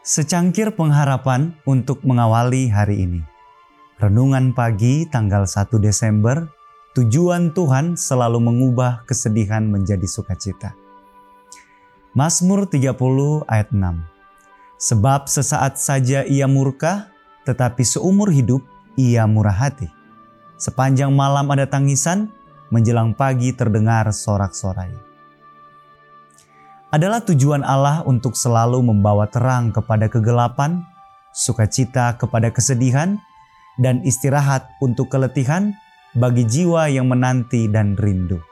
Secangkir pengharapan untuk mengawali hari ini. Renungan pagi tanggal 1 Desember, tujuan Tuhan selalu mengubah kesedihan menjadi sukacita. Mazmur 30 ayat 6. Sebab sesaat saja ia murka, tetapi seumur hidup ia murah hati. Sepanjang malam ada tangisan, menjelang pagi terdengar sorak-sorai adalah tujuan Allah untuk selalu membawa terang kepada kegelapan, sukacita kepada kesedihan, dan istirahat untuk keletihan bagi jiwa yang menanti dan rindu.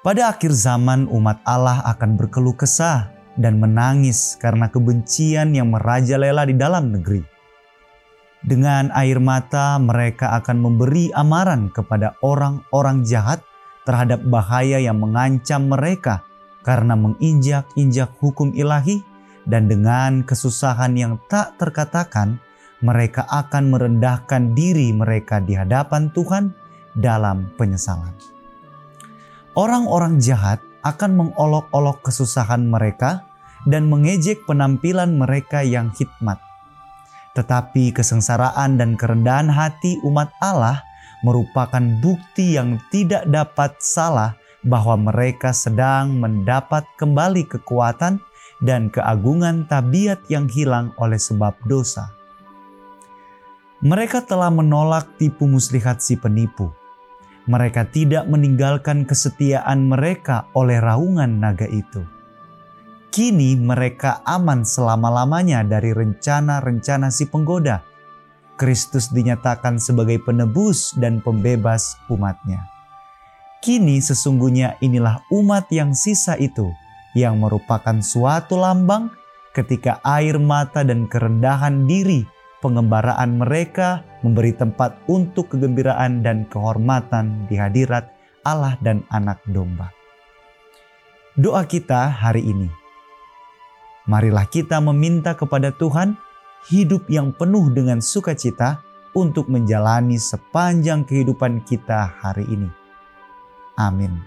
Pada akhir zaman, umat Allah akan berkeluh kesah dan menangis karena kebencian yang merajalela di dalam negeri. Dengan air mata, mereka akan memberi amaran kepada orang-orang jahat terhadap bahaya yang mengancam mereka karena menginjak-injak hukum ilahi dan dengan kesusahan yang tak terkatakan, mereka akan merendahkan diri mereka di hadapan Tuhan dalam penyesalan. Orang-orang jahat akan mengolok-olok kesusahan mereka dan mengejek penampilan mereka yang hikmat. Tetapi kesengsaraan dan kerendahan hati umat Allah merupakan bukti yang tidak dapat salah bahwa mereka sedang mendapat kembali kekuatan dan keagungan tabiat yang hilang oleh sebab dosa. Mereka telah menolak tipu muslihat si penipu. Mereka tidak meninggalkan kesetiaan mereka oleh raungan naga itu. Kini mereka aman selama-lamanya dari rencana-rencana si penggoda. Kristus dinyatakan sebagai penebus dan pembebas umatnya. Kini sesungguhnya inilah umat yang sisa itu yang merupakan suatu lambang ketika air mata dan kerendahan diri pengembaraan mereka memberi tempat untuk kegembiraan dan kehormatan di hadirat Allah dan anak domba. Doa kita hari ini. Marilah kita meminta kepada Tuhan hidup yang penuh dengan sukacita untuk menjalani sepanjang kehidupan kita hari ini. Amin.